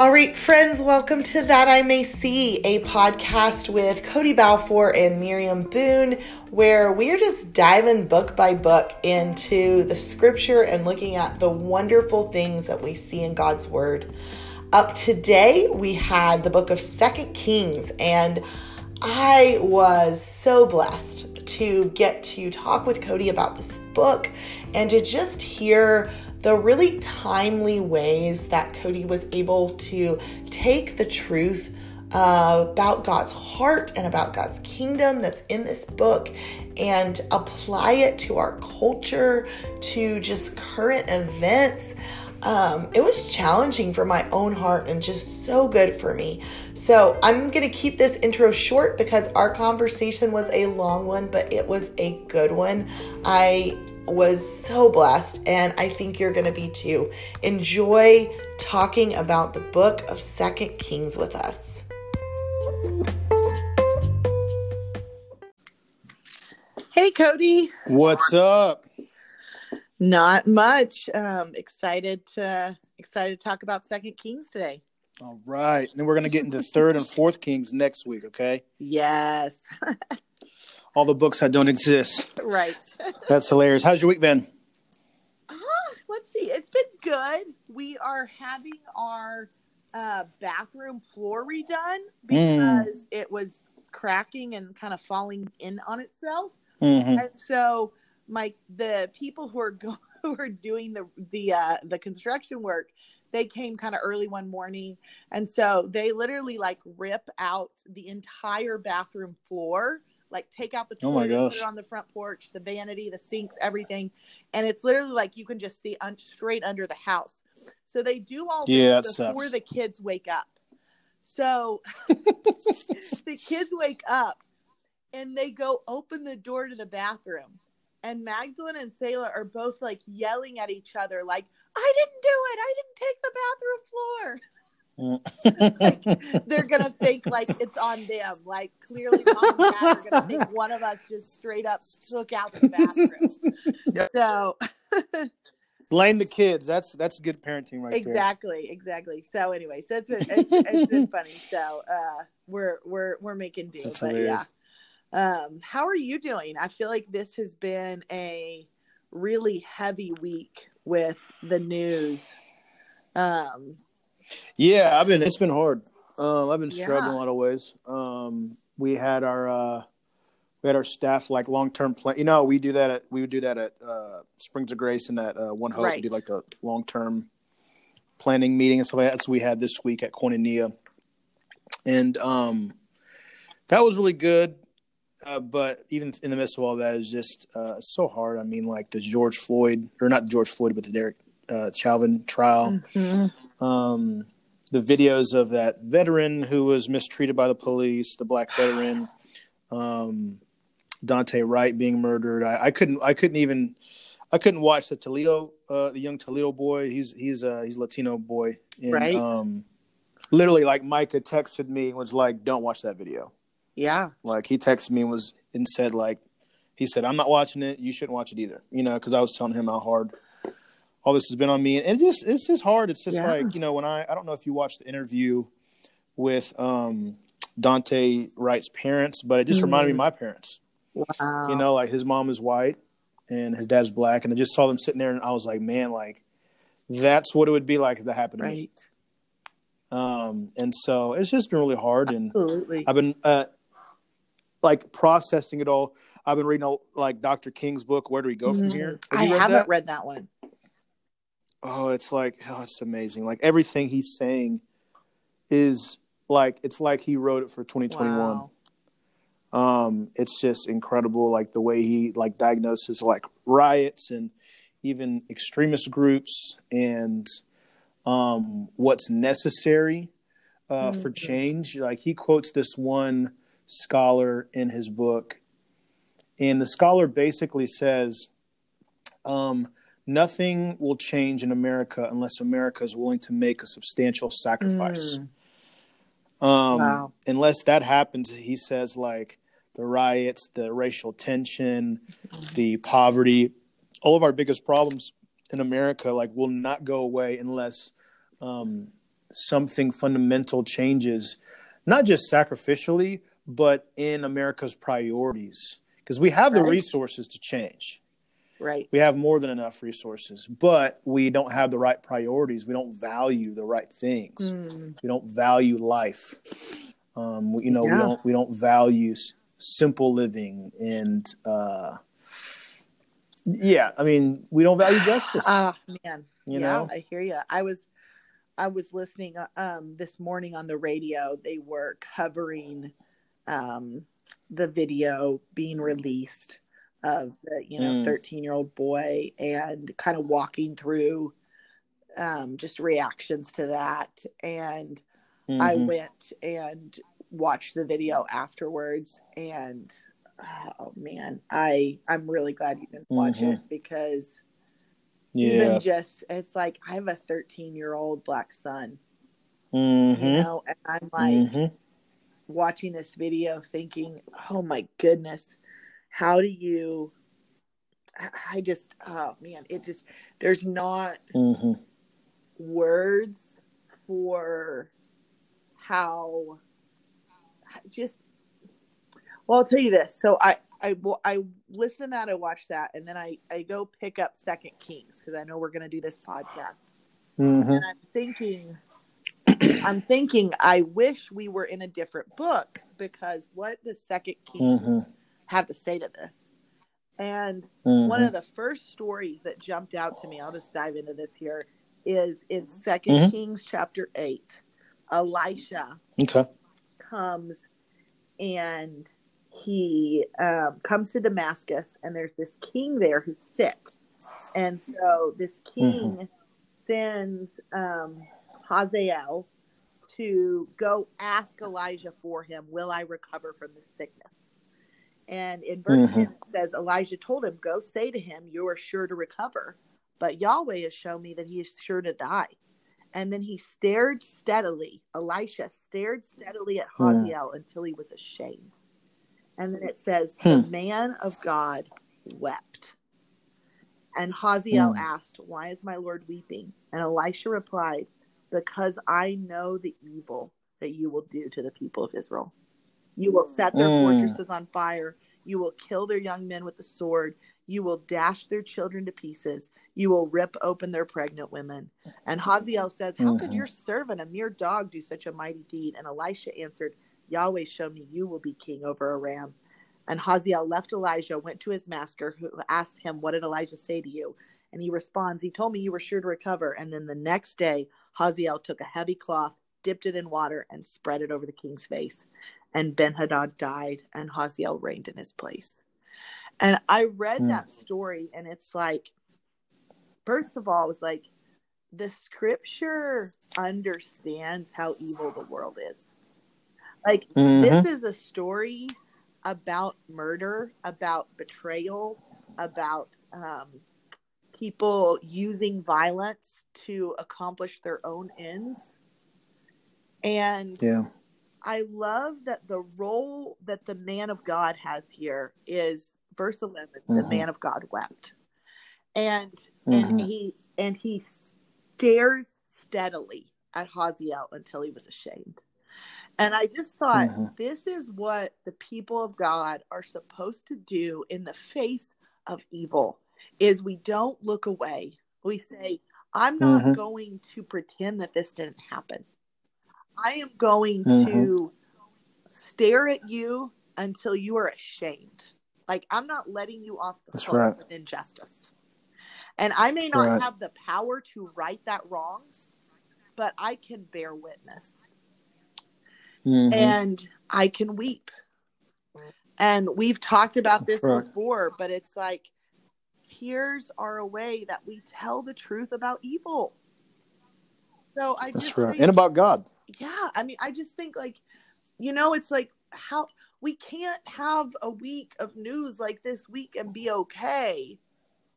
All right, friends, welcome to That I May See, a podcast with Cody Balfour and Miriam Boone, where we're just diving book by book into the scripture and looking at the wonderful things that we see in God's Word. Up today, we had the book of Second Kings, and I was so blessed to get to talk with Cody about this book and to just hear the really timely ways that Cody was able to take the truth uh, about God's heart and about God's kingdom that's in this book and apply it to our culture, to just current events. Um, it was challenging for my own heart and just so good for me. So, I'm going to keep this intro short because our conversation was a long one, but it was a good one. I was so blessed, and I think you're going to be too. Enjoy talking about the book of Second Kings with us. Hey, Cody. What's up? Not much. Um, excited to excited to talk about Second Kings today. All right. Then we're gonna get into third and fourth Kings next week, okay? Yes. All the books that don't exist. Right. That's hilarious. How's your week been? Uh, let's see. It's been good. We are having our uh, bathroom floor redone because mm. it was cracking and kind of falling in on itself. Mm-hmm. And so my the people who are go, who are doing the the uh, the construction work, they came kind of early one morning, and so they literally like rip out the entire bathroom floor like take out the oh toilet, oh put it on the front porch, the vanity, the sinks, everything, and it's literally like you can just see un- straight under the house. So they do all yeah, this before sucks. the kids wake up. So the kids wake up and they go open the door to the bathroom. And Magdalene and Selah are both like yelling at each other, like, I didn't do it. I didn't take the bathroom floor like, they're gonna think like it's on them. Like clearly, mom and dad are gonna think one of us just straight up took out the bathroom. Yep. So blame the kids. That's that's good parenting, right exactly, there. Exactly. So anyway, so it's, it's, it's been funny. So uh, we're we're we're making do. That's but hilarious. yeah, um, how are you doing? I feel like this has been a really heavy week with the news. Um, yeah, I've been. It's been hard. Um, I've been struggling yeah. a lot of ways. Um, we had our uh, we had our staff like long term plan. You know, we do that. At, we would do that at uh, Springs of Grace and that uh, One Hope. Right. We do like the long term planning meeting and stuff like that. So we had this week at Koinonia, and um, that was really good. Uh, but even in the midst of all that, is just uh, so hard. I mean, like the George Floyd, or not George Floyd, but the Derek uh, Chauvin trial. Mm-hmm. Um, the videos of that veteran who was mistreated by the police, the black veteran, um, Daunte Wright being murdered. I, I, couldn't. I couldn't even. I couldn't watch the Toledo, uh, the young Toledo boy. He's he's uh, he's Latino boy. And, right. Um, literally, like Micah texted me and was like, "Don't watch that video." Yeah. Like he texted me and was and said like, he said, "I'm not watching it. You shouldn't watch it either." You know, because I was telling him how hard all this has been on me, and it just it's just hard. It's just yeah. like you know when I I don't know if you watched the interview with um, Daunte Wright's parents, but it just mm. reminded me of my parents. Wow. You know, like his mom is white and his dad's black, and I just saw them sitting there, and I was like, man, like that's what it would be like if that happened right. to me. Um, and so it's just been really hard, and Absolutely. I've been uh, like processing it all. I've been reading like Dr. King's book. Where do we go from mm. here? Have I haven't that? read that one oh, it's like oh, it's amazing. Like everything he's saying is like it's like he wrote it for 2021. Wow. Um, it's just incredible, like the way he like diagnoses like riots and even extremist groups and um, what's necessary uh, mm-hmm. for change. Like he quotes this one scholar in his book, and the scholar basically says, um, nothing will change in America unless America is willing to make a substantial sacrifice. Mm. Um, wow. Unless that happens, he says, like the riots, the racial tension, the poverty, all of our biggest problems in America, like, will not go away unless um, something fundamental changes, not just sacrificially, but in America's priorities. Because we have the resources to change. Right. We have more than enough resources, but we don't have the right priorities. We don't value the right things. Mm, We don't value life. Um, we, you know, Yeah. we don't we don't value s- simple living and uh, yeah. I mean, we don't value justice. Ah, man. You yeah, know? I hear you. I was, I was listening uh, um this morning on the radio. They were covering, um, the video being released of the you know Mm. thirteen year old boy and kind of walking through, um, just reactions to that. And I Mhm. went and watched the video afterwards and. Oh man, I I'm really glad you didn't watch Mhm. it because yeah. even just it's like I have a 13 year old black son, Mhm. you know, and I'm like Mhm. watching this video thinking, oh my goodness, how do you? I just, oh man, it just there's not Mhm. words for how just well i'll tell you this so i i i listen to that i watch that and then i i go pick up second kings because i know we're going to do this podcast Mhm. and i'm thinking i'm thinking i wish we were in a different book because what does second kings Mhm. Have to say to this and Mhm. one of the first stories that jumped out to me i'll just dive into this here is in 2nd Mhm. kings chapter 8 elisha okay. comes and he um, comes to damascus and there's this king there who's sick and so this king sends um, hazael to go ask elijah for him will i recover from this sickness and in verse Mhm. 10 it says elijah told him go say to him you are sure to recover but yahweh has shown me that he is sure to die and then he stared steadily elisha stared steadily at Haziel hazael until he was ashamed and then it says the Hmm. man of god wept and Hazael Hmm. asked why is my lord weeping and elisha replied because i know the evil that you will do to the people of israel you will set their Mm. fortresses on fire. You will kill their young men with the sword. You will dash their children to pieces. You will rip open their pregnant women. And Hazael says, How could Mhm. your servant, a mere dog, do such a mighty deed? And Elisha answered, Yahweh showed me you will be king over Aram. And Hazael left Elijah, went to his master, who asked him, What did Elijah say to you? And he responds, He told me you were sure to recover. And then the next day, Hazael took a heavy cloth, dipped it in water, and spread it over the king's face and Ben Hadad died, and Hazael reigned in his place. And I read Hmm. that story, and it's like, first of all, it was like the scripture understands how evil the world is. Like, Mhm. this is a story about murder, about betrayal, about um, people using violence to accomplish their own ends. And Yeah. I love that the role that the man of God has here is verse 11 the Mhm. man of God wept and and Mhm. he and he stares steadily at Hazael until he was ashamed and I just thought Mhm. this is what the people of God are supposed to do in the face of evil is we don't look away we say I'm not Mhm. going to pretend that this didn't happen I am going Mhm. to stare at you until you are ashamed. Like I'm not letting you off the That's hook right. with injustice. And I may not Right. have the power to right that wrong, but I can bear witness Mhm. and I can weep. And we've talked about this Right. before, but it's like tears are a way that we tell the truth about evil. So I That's just right. think- And about God. yeah i mean i just think like you know it's like how we can't have a week of news like this week and be okay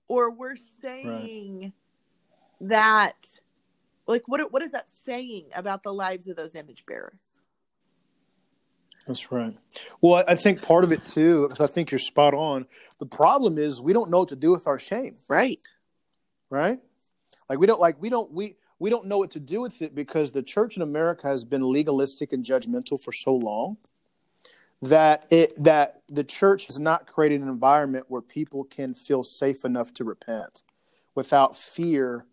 or we're saying that like what what is that saying about the lives of those image bearers That's right. Well, I think part of it too, because I think you're spot on. The problem is we don't know what to do with our shame, right right? Like we don't like we don't we we don't know what to do with it because the church in America has been legalistic and judgmental for so long that it that the church has not created an environment where people can feel safe enough to repent without fear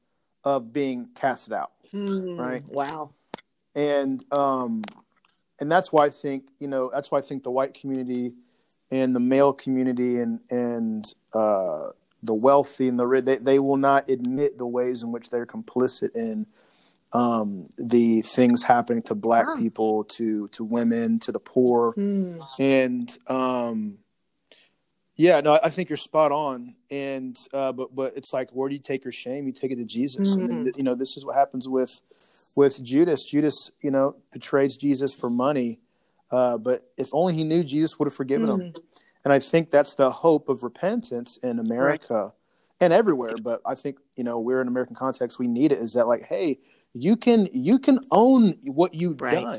of being casted out. Hmm, right? Wow. And um and that's why I think, you know, that's why I think the white community and the male community and and uh the wealthy and the rich, they, they will not admit the ways in which they're complicit in um, the things happening to black Wow. people, to to women, to the poor, Hmm. and um, yeah, no, I think you're spot on. And uh, but but it's like, where do you take your shame? You take it to Jesus. And then, you know, this is what happens with with Judas. Judas, you know, betrays Jesus for money. Uh, but if only he knew Jesus would have forgiven him. And I think that's the hope of repentance in America and everywhere. But I think you know we're in American context. We need it. Is that like, hey, you can you can own what you've Right. done,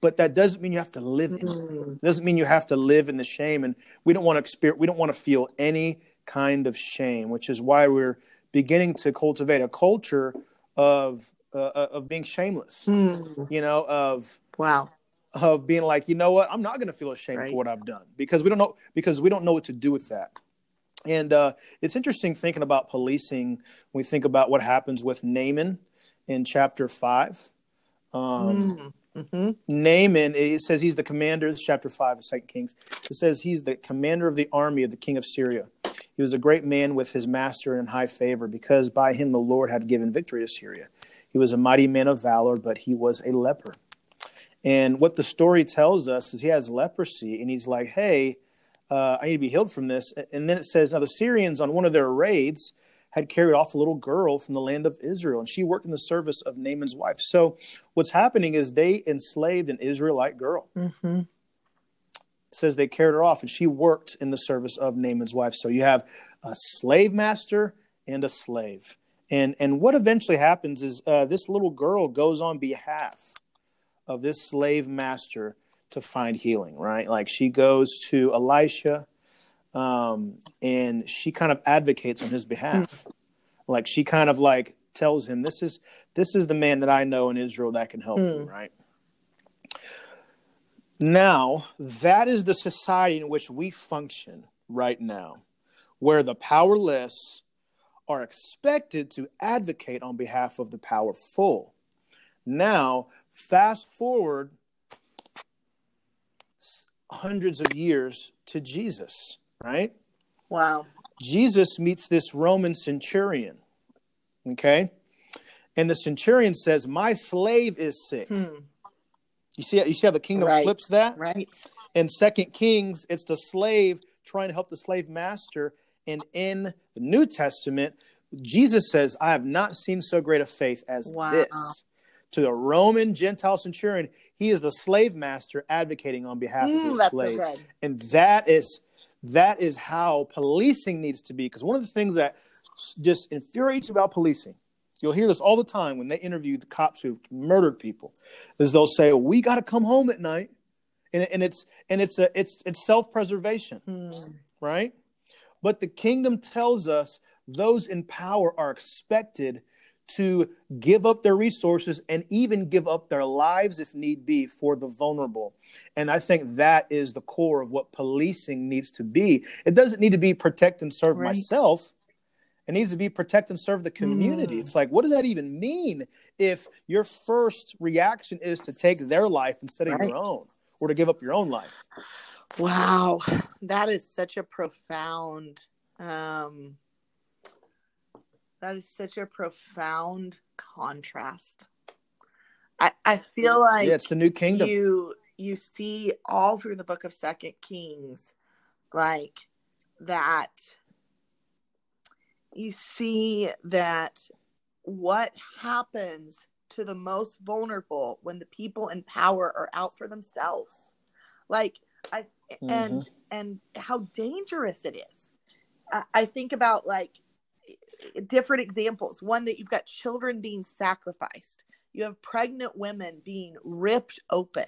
but that doesn't mean you have to live in it. Mm. It doesn't mean you have to live in the shame. And we don't want to experience. We don't want to feel any kind of shame, which is why we're beginning to cultivate a culture of uh, of being shameless. Hmm. You know, of Wow. Of being like, you know what, I'm not going to feel ashamed Right. for what I've done because we don't know because we don't know what to do with that. And uh, it's interesting thinking about policing. When we think about what happens with Naaman in chapter five. Um, Mm-hmm. Naaman, it says he's the commander. This is chapter five of Second Kings. It says he's the commander of the army of the king of Syria. He was a great man with his master and in high favor, because by him the Lord had given victory to Syria. He was a mighty man of valor, but he was a leper. And what the story tells us is he has leprosy, and he's like, "Hey, uh, I need to be healed from this." And then it says, "Now the Syrians, on one of their raids, had carried off a little girl from the land of Israel, and she worked in the service of Naaman's wife." So, what's happening is they enslaved an Israelite girl. Mm-hmm. It says they carried her off, and she worked in the service of Naaman's wife. So you have a slave master and a slave. And and what eventually happens is uh, this little girl goes on behalf of this slave master to find healing, right? Like she goes to Elisha, um, and she kind of advocates on his behalf. Like she kind of like tells him, "This is this is the man that I know in Israel that can help you," right? Now, that is the society in which we function right now, where the powerless are expected to advocate on behalf of the powerful. Now, fast forward hundreds of years to Jesus, right? Wow. Jesus meets this Roman centurion, okay? And the centurion says, My slave is sick. Hmm. You see, you see how the kingdom Right. flips that? Right. In Second Kings, it's the slave trying to help the slave master. And in the New Testament, Jesus says, I have not seen so great a faith as Wow. this. To the Roman Gentile centurion, he is the slave master advocating on behalf of Mm, his that's so slave. good. And that is that is how policing needs to be. Because one of the things that just infuriates about policing, you'll hear this all the time when they interview the cops who've murdered people, is they'll say, "We got to come home at night," and, and it's and it's a it's it's self preservation Hmm. right? But the kingdom tells us those in power are expected to give up their resources and even give up their lives if need be for the vulnerable. And I think that is the core of what policing needs to be. It doesn't need to be protect and serve Right. myself. It needs to be protect and serve the community. Mm. It's like, what does that even mean if your first reaction is to take their life instead of Right. your own or to give up your own life? Wow. That is such a profound um that is such a profound contrast. I I feel like yeah, it's the new kingdom. you you see all through the book of second kings like that you see that what happens to the most vulnerable when the people in power are out for themselves like i and mm-hmm. and how dangerous it is I, I think about like different examples one that you've got children being sacrificed you have pregnant women being ripped open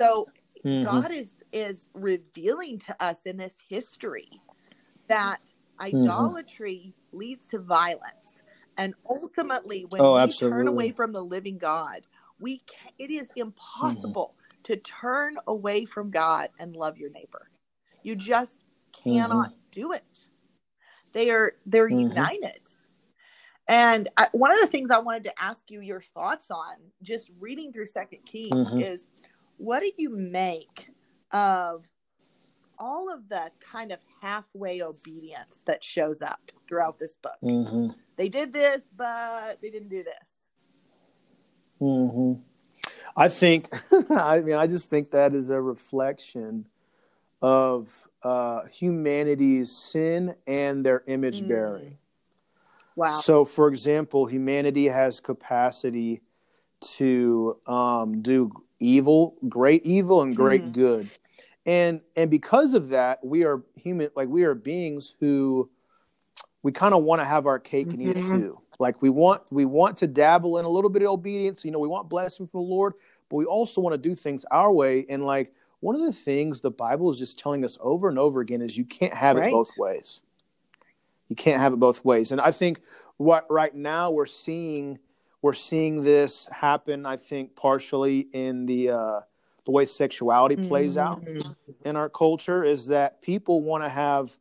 so Mhm. god is is revealing to us in this history that mm-hmm. idolatry leads to violence And ultimately, when Oh, we absolutely. turn away from the living God, we can, it is impossible mm-hmm. to turn away from God and love your neighbor. You just mm-hmm. cannot do it. They are they're Mhm. united. And I, one of the things I wanted to ask you your thoughts on, just reading through Second Kings, Mhm. is what do you make of all of the kind of halfway obedience that shows up throughout this book? hmm They did this, but they didn't do this. hmm I think, I mean, I just think that is a reflection of uh, humanity's sin and their image Mm. bearing. Wow. So, for example, humanity has capacity to um, do evil, great evil, and great Mhm. good, and and because of that, we are human. Like we are beings who we kind of want to have our cake and eat it Mhm. too. Like we want we want to dabble in a little bit of obedience. You know, we want blessing from the Lord, but we also want to do things our way. And like one of the things the Bible is just telling us over and over again is you can't have Right. it both ways. You can't have it both ways. And I think what right now we're seeing we're seeing this happen. I think partially in the uh, the way sexuality plays out Mhm. in our culture is that people want to have,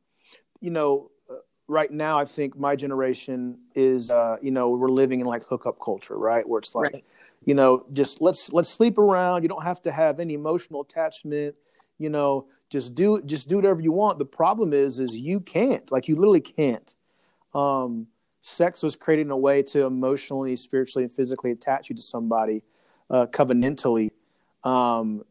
you know, uh, right now I think my generation is, uh, you know, we're living in like hookup culture, right? Where it's like, Right. You know, just let's let's sleep around. You don't have to have any emotional attachment. You know, just do just do whatever you want. The problem is, is you can't. Like you literally can't. Um, sex was created in a way to emotionally, spiritually, and physically attach you to somebody uh, covenantally. Um,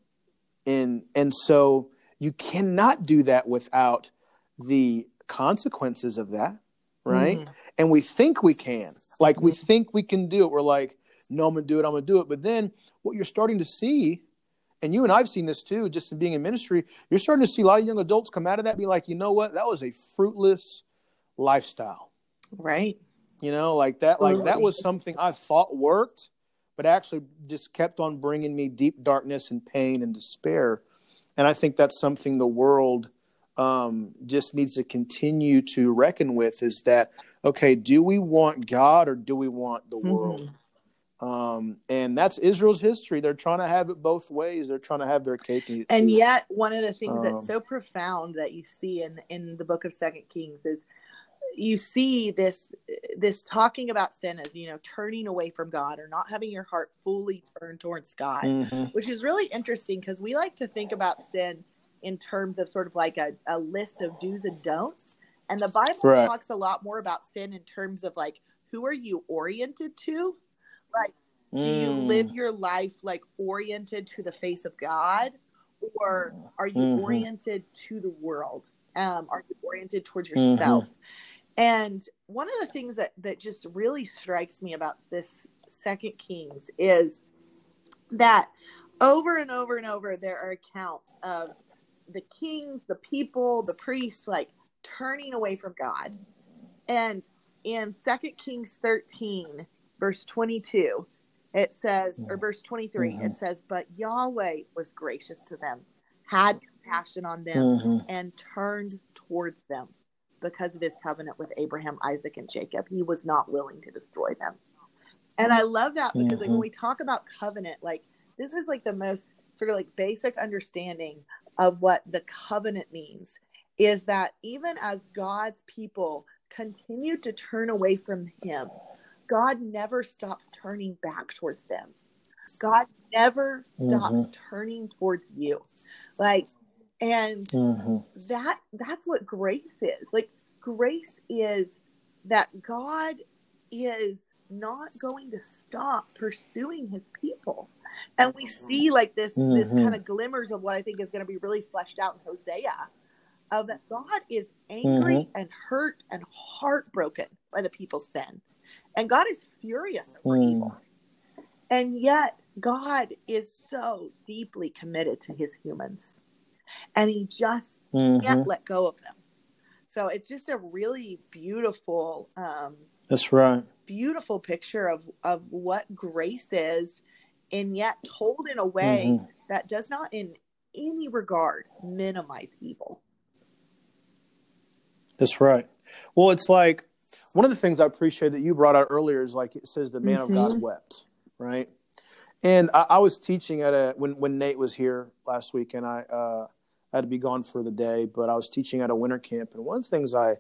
and and so you cannot do that without the consequences of that right Mhm. and we think we can like we think we can do it we're like no i'm gonna do it i'm gonna do it. But then what you're starting to see and you and i've seen this too just in being in ministry you're starting to see a lot of young adults come out of that and be like you know what? That was a fruitless lifestyle. Right. you know like that like that was something i thought worked but actually just kept on bringing me deep darkness and pain and despair. And i think that's something the world um, just needs to continue to reckon with is that okay do we want god or do we want the world um, and that's israel's history they're trying to have it both ways they're trying to have their cake and eat it and too. yet one of the things Um, that's so profound that you see in in the book of second kings is you see this this talking about sin as you know turning away from god or not having your heart fully turned towards god Mhm. which is really interesting because we like to think about sin in terms of sort of like a, a list of do's and don'ts and the bible Right. talks a lot more about sin in terms of like who are you oriented to like do you Mm. live your life like oriented to the face of God or are you Mhm. oriented to the world? Um, are you oriented towards Mm-hmm. yourself? And one of the things that, that just really strikes me about this second Kings is that over and over and over there are accounts of the kings, the people, the priests like turning away from God. And in Second Kings 13, verse 22, it says, or verse 23, it says, But Yahweh was gracious to them, had compassion on them, Mhm. and turned towards them because of his covenant with Abraham, Isaac, and Jacob. He was not willing to destroy them. And I love that because like Mhm. when we talk about covenant, like this is like the most sort of like basic understanding of what the covenant means is that even as God's people continue to turn away from him, God never stops turning back towards them. God never stops turning towards you. Like and Mhm. that that's what grace is like grace is that god is not going to stop pursuing his people and we see like this this Mhm. kind of glimmers of what i think is going to be really fleshed out in hosea of that god is angry and hurt and heartbroken by the people's sin and god is furious over Mm. evil and yet god is so deeply committed to his humans and he just Mhm. can't let go of them. So it's just a really beautiful, um, That's right. beautiful picture of of what grace is, and yet told in a way Mhm. that does not, in any regard, minimize evil. That's right. Well, it's like one of the things I appreciate that you brought out earlier is like it says the man mm-hmm. of God mm-hmm. wept, right? And I, I, was teaching at a when when Nate was here last week, and I uh, had to be gone for the day, but I was teaching at a winter camp, and one of the things I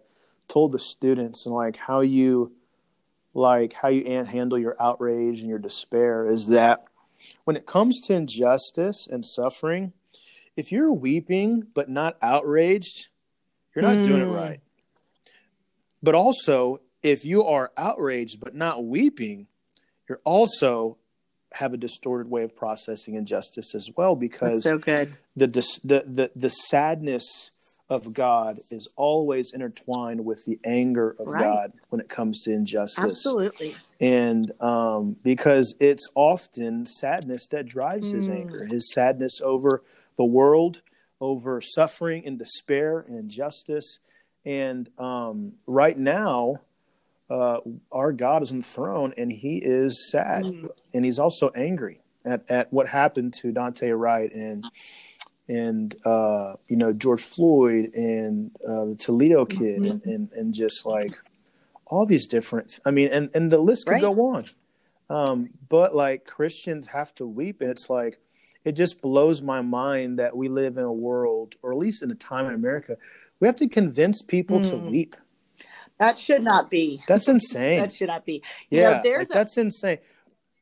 told the students and like how you like how you handle your outrage and your despair is that when it comes to injustice and suffering, if you're weeping but not outraged, you're not mm. doing it hmm. right. But also, if you are outraged but not weeping, you're also have a distorted way of processing injustice as well because That's so good. The, the the the sadness of God is always intertwined with the anger of right. God when it comes to injustice. Absolutely. And um, because it's often sadness that drives mm. his hmm. anger, his sadness over the world, over suffering and despair and injustice. And um, right now, uh, our God is enthroned and he is sad mm. and he's also angry at, at what happened to Daunte Wright and and uh, you know George Floyd and uh, the Toledo kid mm-hmm. and, and, and just like all these different I mean and and the list could right. go on um, but like Christians have to weep and it's like it just blows my mind that we live in a world or at least in a time in America we have to convince people mm. to weep that should not be that's insane that should not be you yeah know, there's like, a, that's insane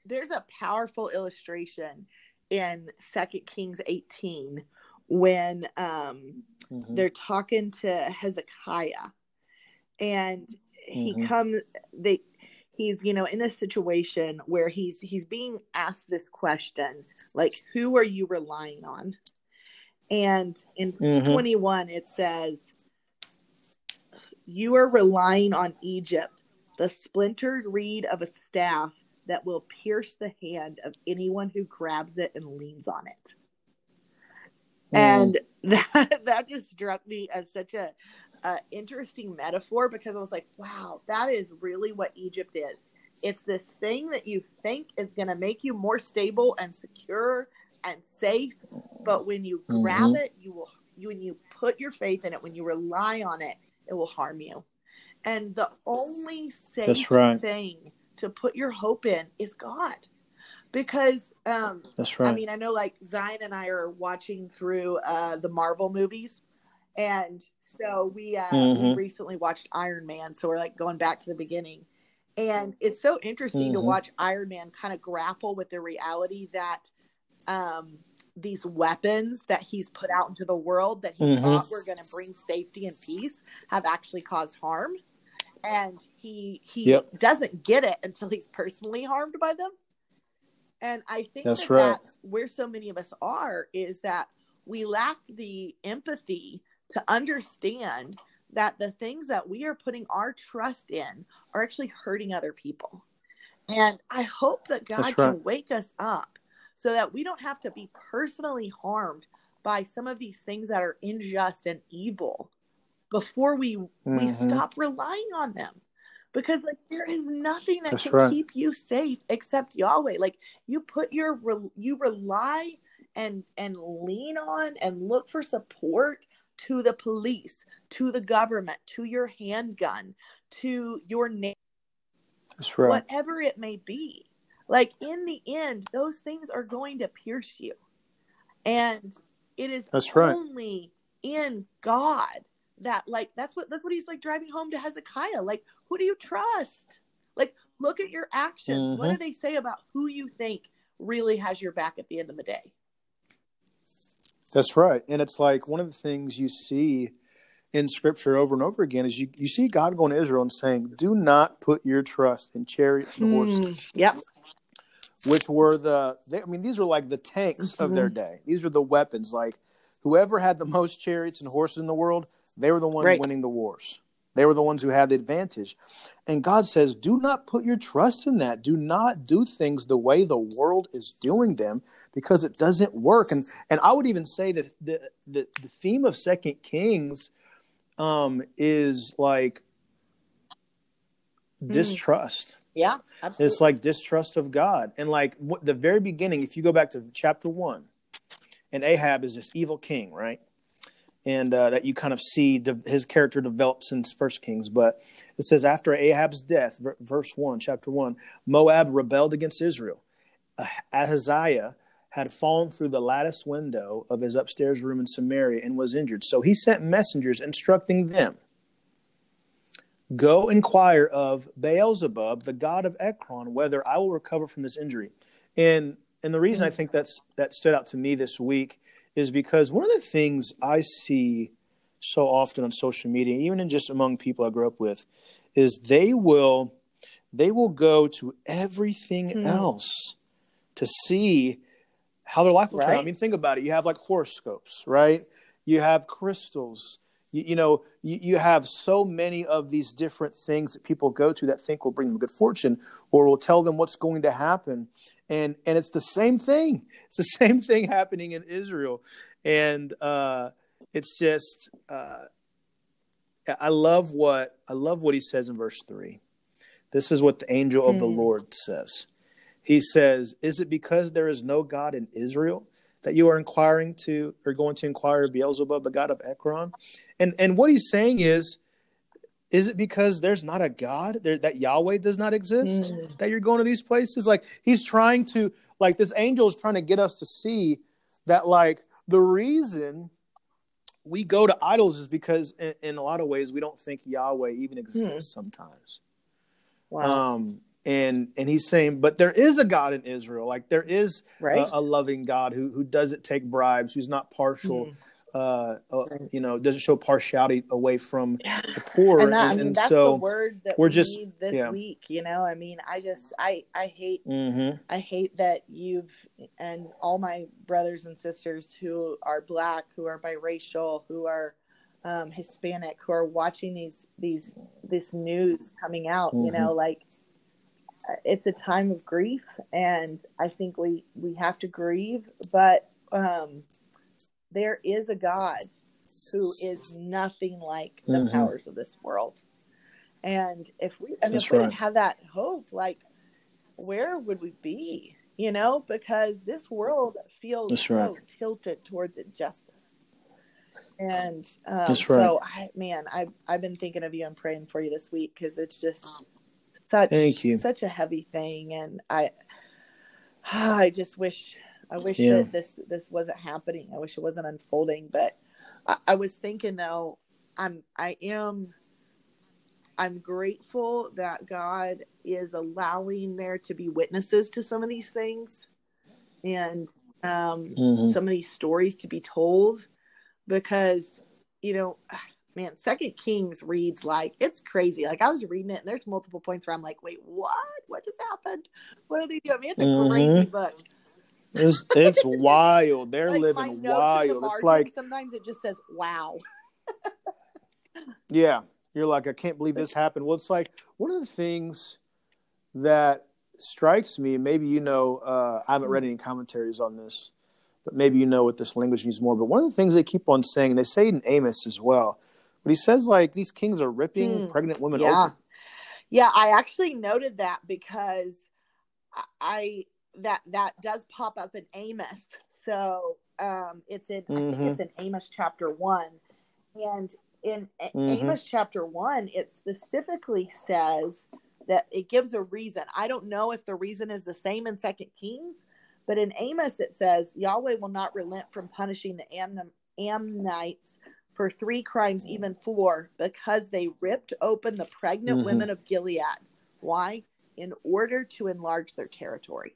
there's a powerful illustration in Second Kings 18 when um, mm-hmm. they're talking to Hezekiah, and he mm-hmm. comes. They he's you know in a situation where he's he's being asked this question like who are you relying on and in mm-hmm. 21 it says you are relying on egypt the splintered reed of a staff that will pierce the hand of anyone who grabs it and leans on it. Mm. And that that just struck me as such a, a interesting metaphor because I was like, wow, that is really what Egypt is. It's this thing that you think is going to make you more stable and secure and safe, but when you grab mm-hmm. it, you will you when you put your faith in it, when you rely on it, it will harm you. And the only safe right. thing to put your hope in is God. Because um That's right. I mean, I know like Zion and I are watching through uh the Marvel movies. And so we uh mm-hmm. we recently watched Iron Man, so we're like going back to the beginning. And it's so interesting mm-hmm. to watch Iron Man kind of grapple with the reality that um these weapons that he's put out into the world that he mm-hmm. thought were going to bring safety and peace have actually caused harm and he he yep. doesn't get it until he's personally harmed by them and i think that's, that right. that's where so many of us are is that we lack the empathy to understand that the things that we are putting our trust in are actually hurting other people and i hope that god right. can wake us up so that we don't have to be personally harmed by some of these things that are unjust and evil before we mm-hmm. we stop relying on them because like there is nothing that That's can right. keep you safe except Yahweh like you put your you rely and and lean on and look for support to the police to the government to your handgun to your name That's right. whatever it may be like in the end those things are going to pierce you and it is That's right. only in God that like that's what that's what he's like driving home to Hezekiah. Like, who do you trust? Like, look at your actions. Mm-hmm. What do they say about who you think really has your back at the end of the day? That's right. And it's like one of the things you see in scripture over and over again is you, you see God going to Israel and saying, Do not put your trust in chariots and horses. Mm, yep. Which were the, they, I mean, these were like the tanks mm-hmm. of their mm-hmm. day. These were the weapons. Like, whoever had the most chariots and horses in the world, they were the ones right. winning the wars. They were the ones who had the advantage. And God says, do not put your trust in that. Do not do things the way the world is doing them because it doesn't work. And and I would even say that the the, the theme of Second Kings um, is like mm. Yeah, absolutely. It's like distrust of God. And like what, the very beginning, if you go back to chapter one, and Ahab is this evil king, right? and uh, that you kind of see de- his character develop since First Kings. But it says after Ahab's death, v- verse one, chapter one, Moab rebelled against Israel. Uh, Ahaziah had fallen through the lattice window of his upstairs room in Samaria and was injured. So he sent messengers instructing them Go inquire of Beelzebub, the god of Ekron, whether I will recover from this injury. And and the reason I think that's that stood out to me this week is because one of the things I see so often on social media, even in just among people I grew up with, is they will they will go to everything hmm. else to see how their life will right. turn out. I mean, think about it. You have like horoscopes, right? You have crystals. You, you know, you, you, have so many of these different things that people go to that think will bring them good fortune or will tell them what's going to happen. And and it's the same thing. It's the same thing happening in Israel. And uh, it's just uh, I love what I love what he says in verse three. This is what the angel of the hmm. Lord says. He says, Is it because there is no God in Israel that you are inquiring to or going to inquire Beelzebub, the God of Ekron? And and what he's saying is, is it because there's not a God there, that Yahweh does not exist mm. that you're going to these places? Like he's trying to like this angel is trying to get us to see that like the reason we go to idols is because in, in a lot of ways we don't think Yahweh even exists mm. sometimes. Wow. Um, and and he's saying but there is a god in israel like there is right. a, a, loving god who who doesn't take bribes who's not partial mm. uh, uh, you know doesn't show partiality away from yeah. the poor and, that, and, I mean, and that's so the word that we're we just this yeah. week you know i mean i just i i hate mm-hmm. i hate that you've and all my brothers and sisters who are black who are biracial who are um, hispanic who are watching these these this news coming out mm-hmm. you know like it's a time of grief and i think we we have to grieve but um there is a god who is nothing like the mm-hmm. powers of this world and if we and if we didn't have that hope like where would we be you know because this world feels That's so right. tilted towards injustice and um, right. so I, man, I've I've been thinking of you and praying for you this week because it's just such Thank you. such a heavy thing and i i just wish i wish yeah. that this this wasn't happening i wish it wasn't unfolding but I, I was thinking though i'm i am i'm grateful that god is allowing there to be witnesses to some of these things and um, mm-hmm. some of these stories to be told because you know man, Second Kings reads like it's crazy. Like I was reading it, and there's multiple points where I'm like, wait, what? What just happened? What are they doing? I mean, it's a mm-hmm. crazy book. It's it's wild. They're like living wild. it's like sometimes it just says wow. yeah, you're like, I can't believe this happened. Well, it's like one of the things that strikes me. Maybe you know, uh, I haven't read any commentaries on this, but maybe you know what this language means more. But one of the things they keep on saying, and they say it in Amos as well, but he says like these kings are ripping hmm. pregnant women yeah. open. Yeah, I actually noted that because I that that does pop up in Amos. So um, it's in mm-hmm. it's in Amos chapter one, and in mm-hmm. Amos chapter one, it specifically says that it gives a reason. I don't know if the reason is the same in Second Kings, but in Amos it says Yahweh will not relent from punishing the Am- Ammonites for three crimes, even four, because they ripped open the pregnant mm-hmm. women of Gilead. Why? In order to enlarge their territory.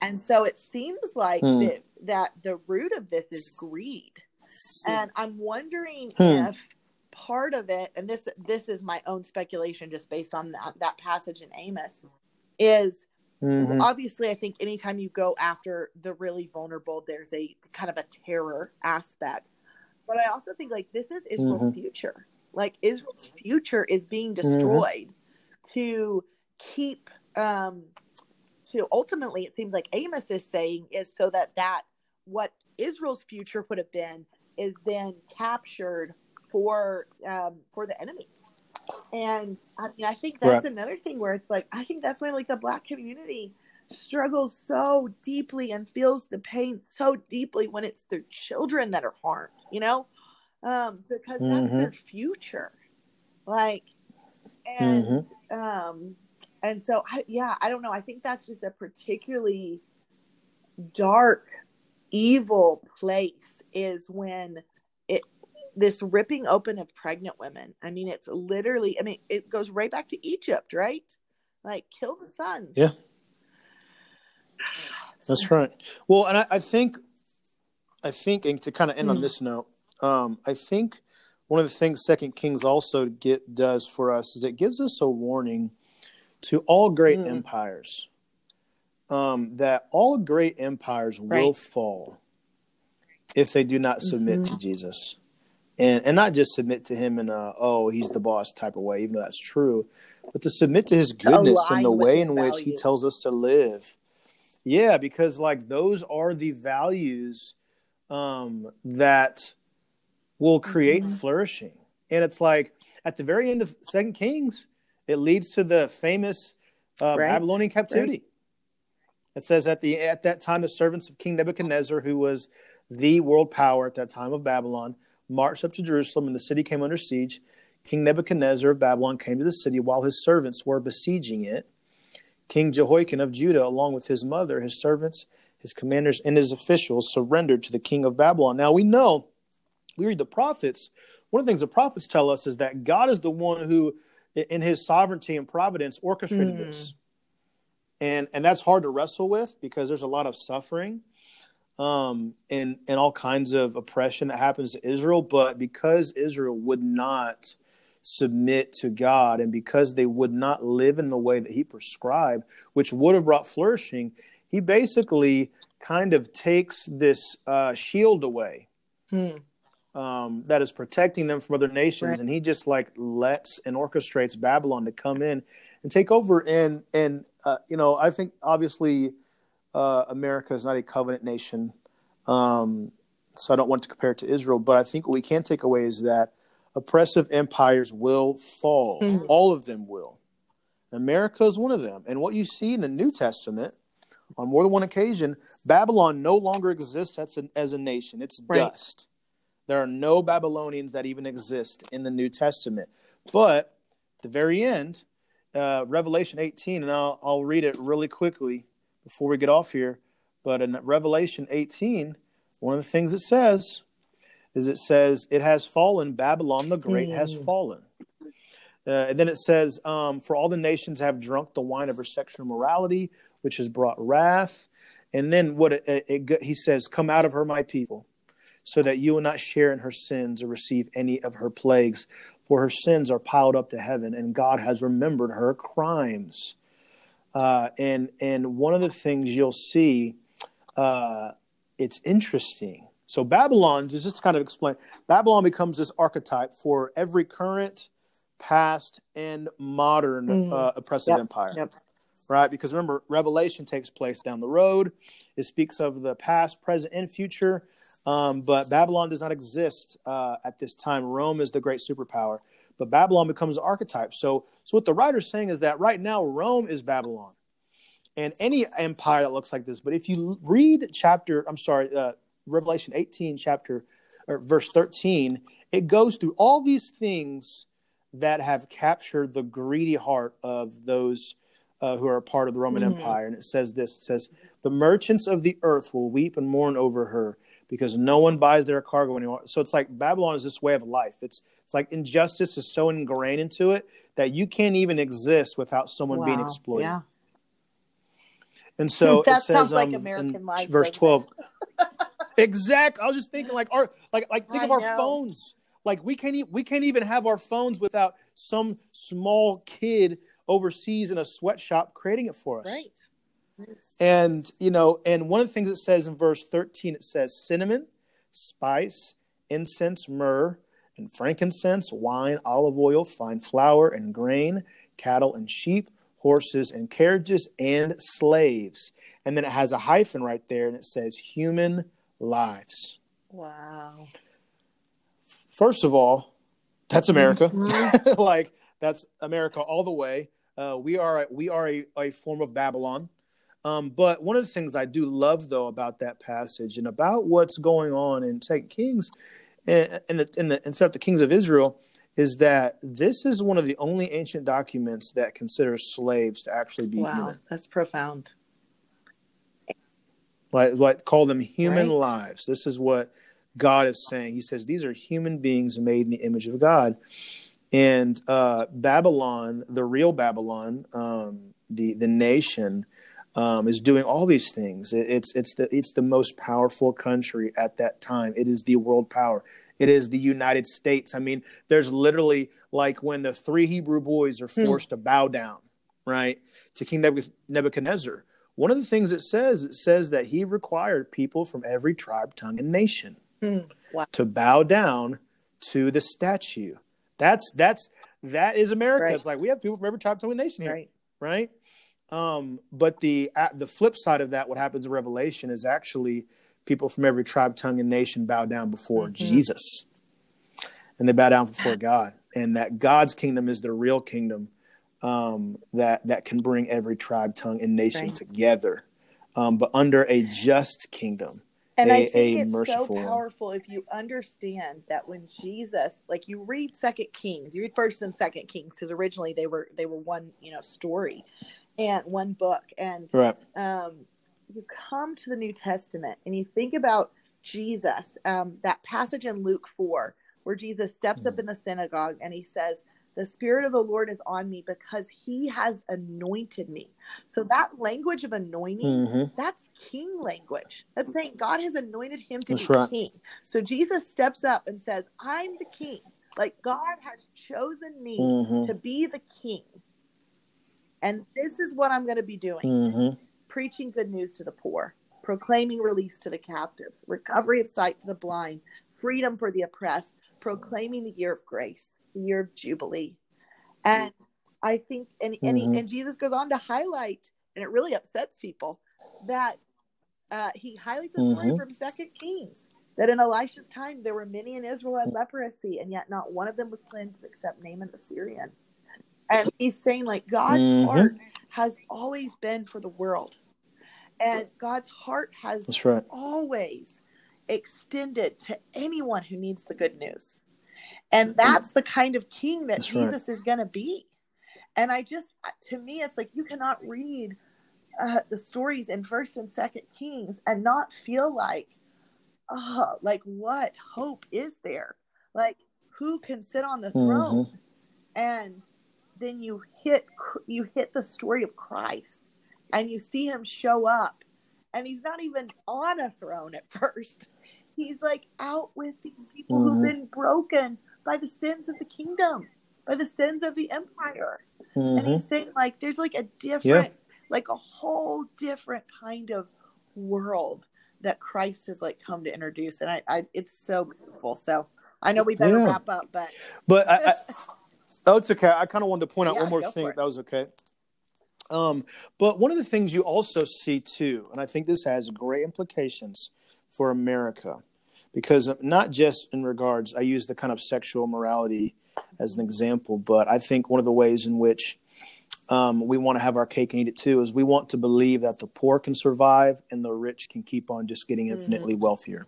And so it seems like mm. that, that the root of this is greed. And I'm wondering mm. if part of it, and this this is my own speculation just based on that, that passage in Amos, is mm-hmm. obviously I think anytime you go after the really vulnerable, there's a kind of a terror aspect but I also think like this is Israel's mm-hmm. future. Like Israel's future is being mm-hmm. destroyed mm-hmm. to keep um to ultimately it seems like Amos is saying is so that that what Israel's future would have been is then captured for um for the enemy. And I mean I think that's right. another thing where it's like I think that's why like the black community struggles so deeply and feels the pain so deeply when it's their children that are harmed, you know? um, because mm-hmm. that's their future. Like, and mm-hmm. um, and so I, yeah, I don't know. I think that's just a particularly dark, evil place is when it this ripping open of pregnant women. I mean, it's literally. I mean, it goes right back to Egypt, right? Like, kill the sons. Yeah. That's right. Well, and I, I think, I think, and to kind of end mm. on this note, um, I think one of the things Second Kings also get does for us is it gives us a warning to all great mm. empires um, that all great empires right. will fall if they do not submit mm-hmm. to Jesus, and and not just submit to him in a oh he's the boss type of way, even though that's true, but to submit to his goodness and the way in values. which he tells us to live. Yeah, because like those are the values um, that will create mm-hmm. flourishing. And it's like at the very end of Second Kings, it leads to the famous uh, right. Babylonian captivity. Right. It says at the at that time the servants of King Nebuchadnezzar, who was the world power at that time of Babylon, marched up to Jerusalem, and the city came under siege. King Nebuchadnezzar of Babylon came to the city while his servants were besieging it. King Jehoiakim of Judah, along with his mother, his servants, his commanders, and his officials, surrendered to the king of Babylon. Now we know we read the prophets, one of the things the prophets tell us is that God is the one who, in his sovereignty and providence, orchestrated mm. this. And, and that's hard to wrestle with because there's a lot of suffering um, and, and all kinds of oppression that happens to Israel. But because Israel would not submit to God and because they would not live in the way that he prescribed, which would have brought flourishing, he basically kind of takes this uh, shield away. Hmm um, that is protecting them from other nations, right. and he just like lets and orchestrates Babylon to come in and take over. And and uh, you know, I think obviously uh, America is not a covenant nation, um, so I don't want to compare it to Israel. But I think what we can take away is that oppressive empires will fall. Mm-hmm. All of them will. America is one of them. And what you see in the New Testament, on more than one occasion, Babylon no longer exists as a, as a nation. It's right. dust. There are no Babylonians that even exist in the New Testament. But the very end, uh, Revelation 18, and I'll, I'll read it really quickly before we get off here. But in Revelation 18, one of the things it says is it says, It has fallen, Babylon the Great has hmm. fallen. Uh, and then it says, um, For all the nations have drunk the wine of her sexual morality, which has brought wrath. And then what it, it, it, he says, Come out of her, my people so that you will not share in her sins or receive any of her plagues. For her sins are piled up to heaven, and God has remembered her crimes. Uh, and and one of the things you'll see, uh, it's interesting. So Babylon, just to kind of explain, Babylon becomes this archetype for every current, past, and modern mm. uh, oppressive yep. empire. Yep. Right, because remember, Revelation takes place down the road. It speaks of the past, present, and future um, but Babylon does not exist uh, at this time. Rome is the great superpower, but Babylon becomes an archetype. So, so what the writer's saying is that right now Rome is Babylon, and any empire that looks like this. But if you read chapter, I'm sorry, uh, Revelation 18, chapter or verse 13, it goes through all these things that have captured the greedy heart of those uh, who are a part of the Roman mm-hmm. Empire. And it says this: it says, "The merchants of the earth will weep and mourn over her." because no one buys their cargo anymore. So it's like Babylon is this way of life. It's it's like injustice is so ingrained into it that you can't even exist without someone wow. being exploited. Yeah. And so that it says, sounds like um, American life. Verse twelve. exact. I was just thinking, like our like like think I of our know. phones. Like we can't e- we can't even have our phones without some small kid overseas in a sweatshop creating it for us. Right. And, you know, and one of the things it says in verse 13, it says cinnamon, spice, incense, myrrh, and frankincense, wine, olive oil, fine flour, and grain, cattle and sheep, horses and carriages, and slaves. And then it has a hyphen right there, and it says human lives. Wow. First of all, that's America. Mm-hmm. like that's America all the way. Uh, we are we are a, a form of Babylon. Um, but one of the things I do love, though, about that passage and about what's going on in Second Kings and, and the and the and throughout the kings of Israel is that this is one of the only ancient documents that considers slaves to actually be wow, human. that's profound. Like, like call them human Right. lives. This is what God is saying. He says these are human beings made in the image of God. And uh, Babylon, the real Babylon, um, the the nation, um, is doing all these things. It, it's it's the it's the most powerful country at that time. It is the world power. It is the United States. I mean, there's literally like when the three Hebrew boys are Hmm. forced to bow down, right, to King Nebuch- Nebuchadnezzar. One of the things it says, it says that he required people from every tribe, tongue, and nation Hmm. Wow. to bow down to the statue. That's that's that is America. Right. It's like we have people from every tribe, tongue, and nation here Right. right? Um, but the at the flip side of that, what happens in Revelation is actually people from every tribe, tongue, and nation bow down before Mhm. Jesus, and they bow down before God, and that God's kingdom is the real kingdom um, that that can bring every tribe, tongue, and nation Right. together, um, but under a just kingdom. And a- I think a it's merciful so powerful if you understand that when Jesus, like you read Second Kings, you read First and Second Kings because originally they were they were one you know story, and one book, and Right. um, you come to the New Testament and you think about Jesus, um, that passage in Luke 4, where Jesus steps up Mhm. in the synagogue and he says, The Spirit of the Lord is on me because he has anointed me. So that language of anointing, hmm that's king language. That's saying God has anointed him to That's be right. king. So Jesus steps up and says, I'm the king. Like God has chosen me hmm to be the king. And this is what I'm going to be doing hmm preaching good news to the poor, proclaiming release to the captives, recovery of sight to the blind, freedom for the oppressed, proclaiming the year of grace, year of jubilee. And I think, and and, he, Mhm. and Jesus goes on to highlight, and it really upsets people that uh, he highlights a story Mhm. from Second Kings that in Elisha's time there were many in Israel had leprosy, and yet not one of them was cleansed except Naaman the Syrian. And he's saying like God's Mhm. heart has always been for the world. And God's heart has right. always extended to anyone who needs the good news. And that's the kind of king that That's right. Jesus is going to be. And I just, to me, it's like you cannot read uh, the stories in First and Second Kings and not feel like, oh, like what hope is there? Like who can sit on the throne? Mhm. and then you hit you hit the story of Christ and you see him show up and he's not even on a throne at first he's like out with these people who've Mhm. been broken by the sins of the kingdom by the sins of the empire and Mhm. he's saying like there's like a different like a whole different kind of world that Christ has like come to introduce and I, I it's so beautiful so I know we better Yeah. wrap up but But I, I, oh, it's okay. I kind of wanted to point out Yeah, one more thing. for If it. that was okay. Um, but one of the things you also see too, and I think this has great implications for America, because not just in regards, I use the kind of sexual morality as an example, but I think one of the ways in which um, we want to have our cake and eat it too is we want to believe that the poor can survive and the rich can keep on just getting infinitely wealthier.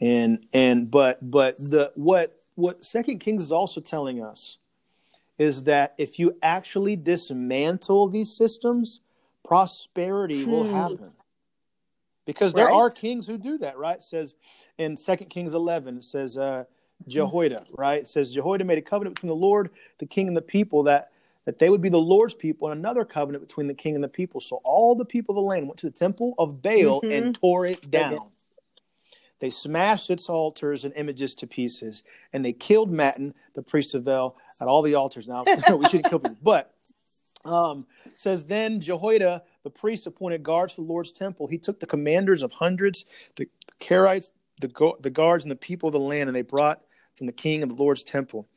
And and but but the what what Second Kings is also telling us is that if you actually dismantle these systems, prosperity will Hmm. happen. Because there Right. are kings who do that, right? It says in Second Kings eleven, it says uh, Jehoiada, right? It says Jehoiada made a covenant between the Lord, the king, and the people that that they would be the Lord's people, and another covenant between the king and the people. So all the people of the land went to the temple of Baal Mhm. and tore it down. They smashed its altars and images to pieces, and they killed Mattan, the priest of Baal, at all the altars. Now we shouldn't kill people, but um, says then Jehoiada, the priests appointed guards for the Lord's temple. He took the commanders of hundreds, the Karites, the the guards, and the people of the land, and they brought from the king of the Lord's temple.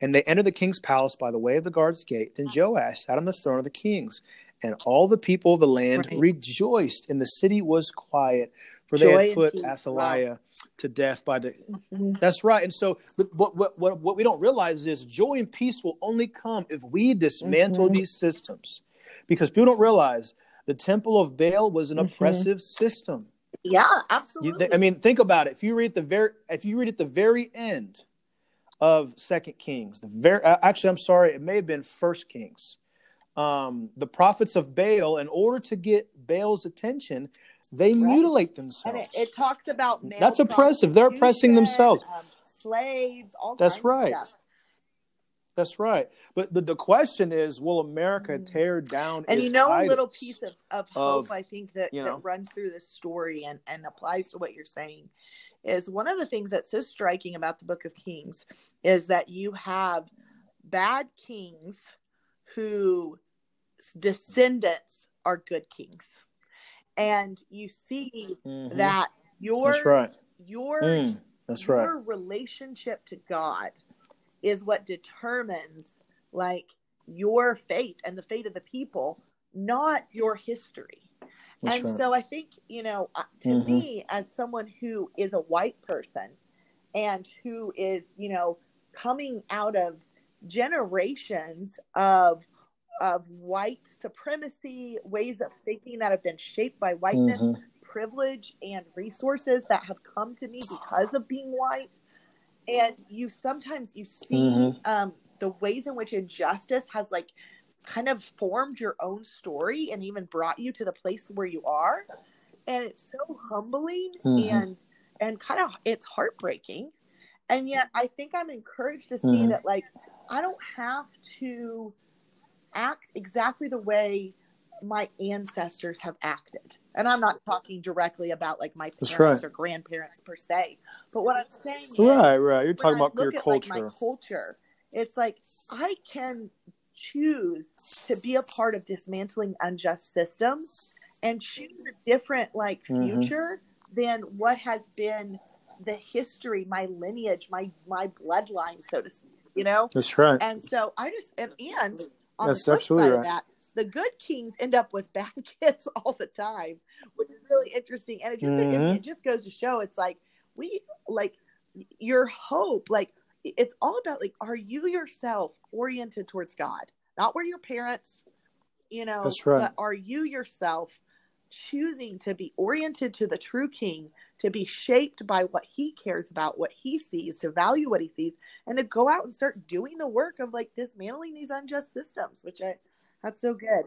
And they entered the king's palace by the way of the guard's gate. Then Joash sat on the throne of the kings, and all the people of the land Right. rejoiced, and the city was quiet, for Joy they had put peace. Athaliah to death by the Mhm. that's right. And so, but what, what, what, what we don't realize is joy and peace will only come if we dismantle Mhm. these systems. Because people don't realize the temple of Baal was an Mhm. oppressive system. Yeah, absolutely. You, I mean, think about it. If you read the very, if you read at the very end of Second Kings, the very actually, I'm sorry, it may have been First Kings. Um, the prophets of Baal, in order to get Baal's attention, they right. mutilate themselves. And it, it talks about that's oppressive. They're oppressing themselves. Um, slaves, all that's right. That's right. But the, the question is, will America mm-hmm. tear down? And you know, a little piece of, of hope, of, I think that, know, that runs through this story and, and applies to what you're saying is one of the things that's so striking about the book of Kings is that you have bad kings who descendants are good kings. And you see mm-hmm. that your right. your mm, that's your right. relationship to God is what determines like your fate and the fate of the people, not your history. That's and right. so I think, you know, uh, to mm-hmm. me, as someone who is a white person and who is, you know, coming out of generations of of white supremacy, ways of thinking that have been shaped by whiteness, mm-hmm. privilege, and resources that have come to me because of being white and you sometimes you see mm-hmm. um, the ways in which injustice has like kind of formed your own story and even brought you to the place where you are and it's so humbling mm-hmm. and and kind of it's heartbreaking and yet i think i'm encouraged to see mm-hmm. that like i don't have to act exactly the way my ancestors have acted and i'm not talking directly about like my parents right. or grandparents per se but what i'm saying is right right you're talking about your at, culture like, my culture it's like i can choose to be a part of dismantling unjust systems and choose a different like mm-hmm. future mm-hmm. than what has been the history my lineage my my bloodline so to speak you know that's right and so i just and and on that's the flip side right. of that the good kings end up with bad kids all the time, which is really interesting. And it just mm-hmm. it, it just goes to show it's like we like your hope, like it's all about like are you yourself oriented towards God, not where your parents, you know, That's right. but are you yourself choosing to be oriented to the true king, to be shaped by what he cares about, what he sees, to value what he sees, and to go out and start doing the work of like dismantling these unjust systems, which I that's so good.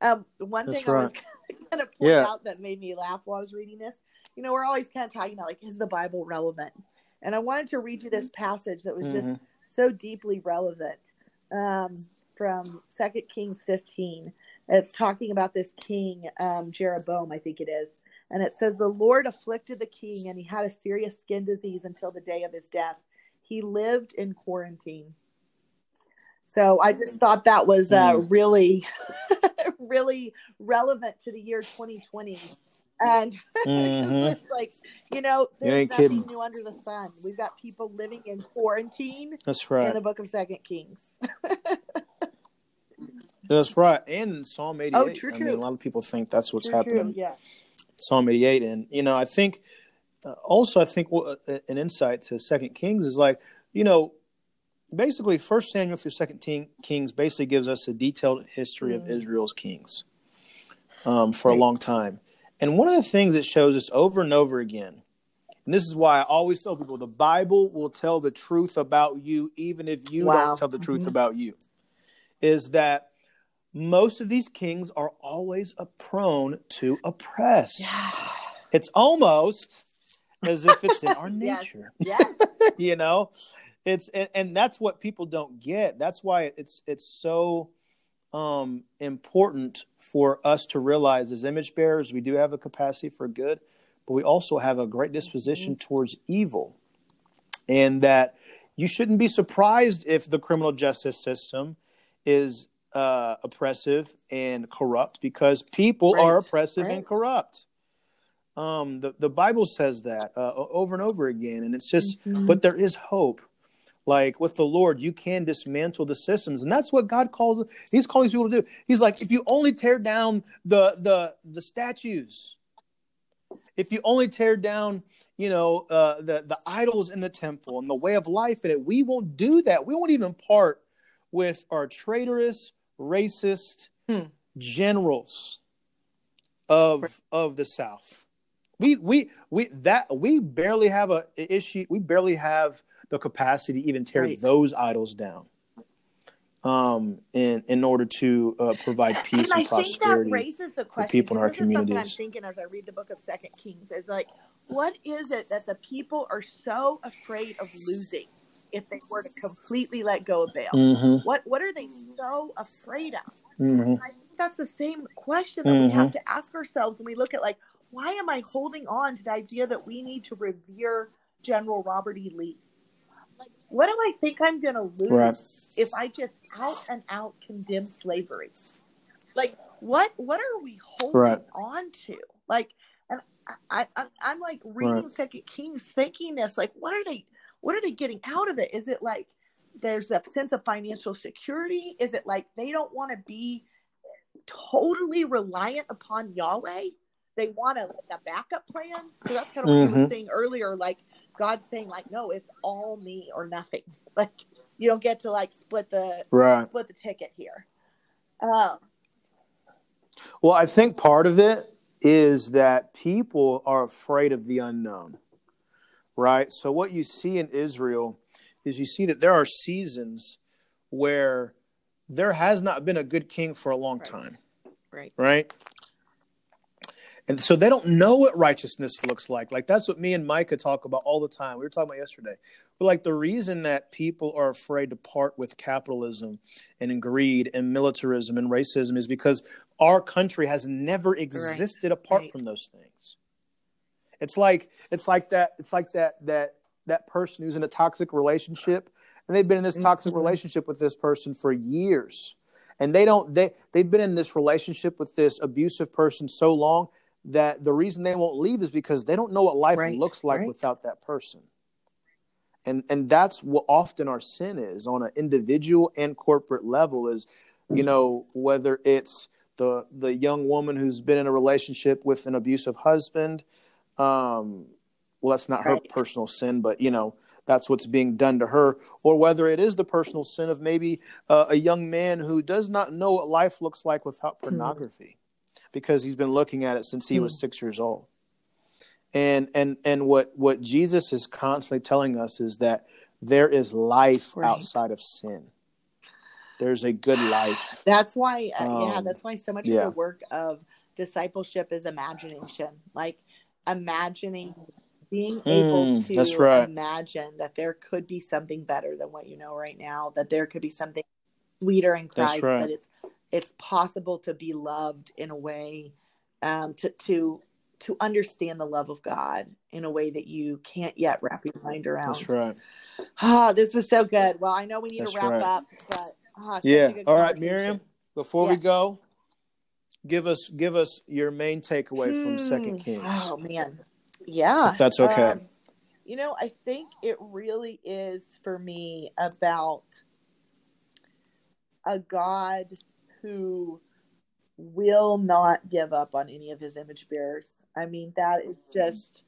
Um, one That's thing right. I was going to point yeah. out that made me laugh while I was reading this, you know, we're always kind of talking about like, is the Bible relevant? And I wanted to read you this passage that was mm-hmm. just so deeply relevant um, from Second Kings 15. It's talking about this king, um, Jeroboam, I think it is. And it says, The Lord afflicted the king, and he had a serious skin disease until the day of his death. He lived in quarantine. So I just thought that was uh, mm. really, really relevant to the year 2020. And mm-hmm. it's like, you know, there's nothing kidding. new under the sun. We've got people living in quarantine. That's right. In the book of Second Kings. that's right. And Psalm 88. Oh, true, true. I mean, a lot of people think that's what's true, happening. True, yeah. Psalm 88. And, you know, I think uh, also, I think uh, an insight to Second Kings is like, you know, basically First Samuel through Second Kings basically gives us a detailed history mm. of Israel's kings um, for a long time. And one of the things it shows us over and over again, and this is why I always tell people the Bible will tell the truth about you, even if you wow. don't tell the truth mm-hmm. about you, is that most of these kings are always prone to oppress. Yeah. It's almost as if it's in our nature. yes. Yeah. you know? It's and, and that's what people don't get that's why it's it's so um important for us to realize as image bearers we do have a capacity for good but we also have a great disposition mm-hmm. towards evil and that you shouldn't be surprised if the criminal justice system is uh, oppressive and corrupt because people right. are oppressive right. and corrupt. Um, the, the Bible says that uh, over and over again. And it's just, mm-hmm. but there is hope like with the Lord, you can dismantle the systems, and that's what God calls. He's calling people to do. He's like, if you only tear down the the the statues, if you only tear down, you know, uh, the the idols in the temple and the way of life in it, we won't do that. We won't even part with our traitorous, racist hmm. generals of of the South We we we that we barely have a issue. We barely have the capacity to even tear right. those idols down. Um, in in order to uh, provide peace and, and prosperity raises the question, for people in our communities. I'm thinking as I read the book of Second Kings is like, what is it that the people are so afraid of losing if they were to completely let go of Baal? Mm-hmm. What what are they so afraid of? Mm-hmm. I think that's the same question that mm-hmm. we have to ask ourselves when we look at like, why am I holding on to the idea that we need to revere General Robert E. Lee? What do I think I'm going to lose right. if I just out and out condemn slavery? Like, what what are we holding right. on to? Like, and I, I I'm like reading right. Second Kings, thinking this, like, what are they? What are they getting out of it? Is it like there's a sense of financial security? Is it like they don't want to be totally reliant upon Yahweh? They want a, like a backup plan. So that's kind of what mm-hmm. you were saying earlier. Like God's saying, like, no, it's all me or nothing. Like you don't get to like split the right. split the ticket here. Um, well, I think part of it is that people are afraid of the unknown, right? So what you see in Israel is you see that there are seasons where there has not been a good king for a long right. time. Right. Right. And so they don't know what righteousness looks like. Like that's what me and Micah talk about all the time. We were talking about yesterday. But like the reason that people are afraid to part with capitalism and greed and militarism and racism is because our country has never existed right. apart right. from those things. It's like it's like that it's like that that that person who's in a toxic relationship and they've been in this toxic mm-hmm. relationship with this person for years and they don't they they've been in this relationship with this abusive person so long that the reason they won't leave is because they don't know what life right, looks like right. without that person and and that's what often our sin is on an individual and corporate level is you know whether it's the the young woman who's been in a relationship with an abusive husband um well that's not right. her personal sin but you know that's what's being done to her, or whether it is the personal sin of maybe uh, a young man who does not know what life looks like without hmm. pornography. Because he's been looking at it since he mm. was six years old. And and and what what Jesus is constantly telling us is that there is life right. outside of sin. There's a good life. That's why, uh, um, yeah, that's why so much yeah. of the work of discipleship is imagination, like imagining being able mm, to right. imagine that there could be something better than what you know right now, that there could be something sweeter in Christ, right. that it's it's possible to be loved in a way um, to to to understand the love of God in a way that you can't yet wrap your mind around. That's right. Ah, oh, this is so good. Well, I know we need That's to wrap right. up, but oh, yeah. All right, Miriam. Before we go, give us give us your main takeaway hmm. from Second Kings. Oh man, yeah. If that's okay. Um, you know, I think it really is for me about a God who will not give up on any of his image bearers. I mean, that is just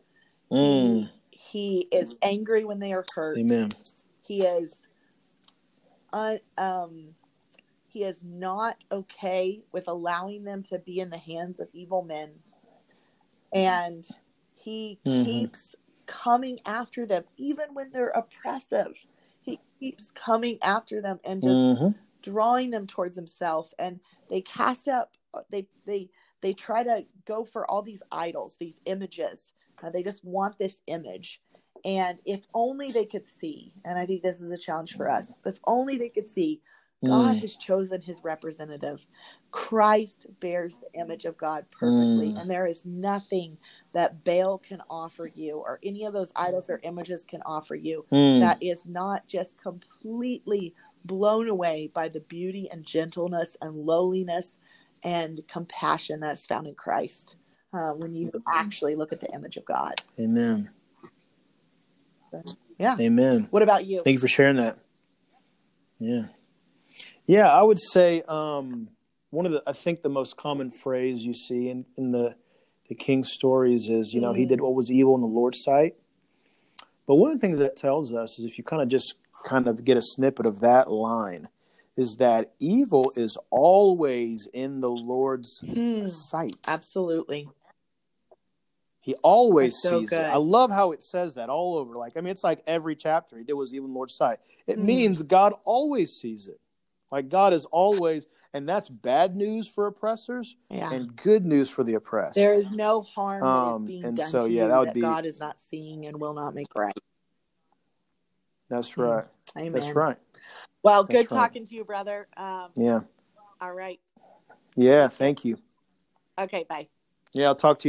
mm. he, he, is angry when they are hurt. Amen. He is uh, um he is not okay with allowing them to be in the hands of evil men. And he mm-hmm. keeps coming after them, even when they're oppressive. He keeps coming after them and just mm-hmm. Drawing them towards himself. And they cast up, they they they try to go for all these idols, these images. Uh, they just want this image. And if only they could see, and I think this is a challenge for us, if only they could see God mm. has chosen his representative. Christ bears the image of God perfectly. Mm. And there is nothing that Baal can offer you or any of those idols or images can offer you mm. that is not just completely blown away by the beauty and gentleness and lowliness and compassion that's found in Christ uh, when you actually look at the image of God. Amen. yeah. Amen. What about you? Thank you for sharing that. Yeah. Yeah, I would say um, one of the I think the most common phrase you see in, in the the king's stories is you know mm-hmm. he did what was evil in the Lord's sight. But one of the things that tells us is if you kind of just kind of get a snippet of that line is that evil is always in the Lord's mm, sight. Absolutely. He always so sees good. it. I love how it says that all over. Like, I mean, it's like every chapter he did was even Lord's sight. It Mm. means God always sees it. Like God is always, and that's bad news for oppressors Yeah. and good news for the oppressed. There is no harm that Um, is being and done so, to yeah, you that would that be- God is not seeing and will not make right. That's right. Amen. That's right. Well, That's good right. talking to you, brother. Um, Yeah. all right. Yeah. Thank you. Okay, bye. Yeah. I'll talk to you later.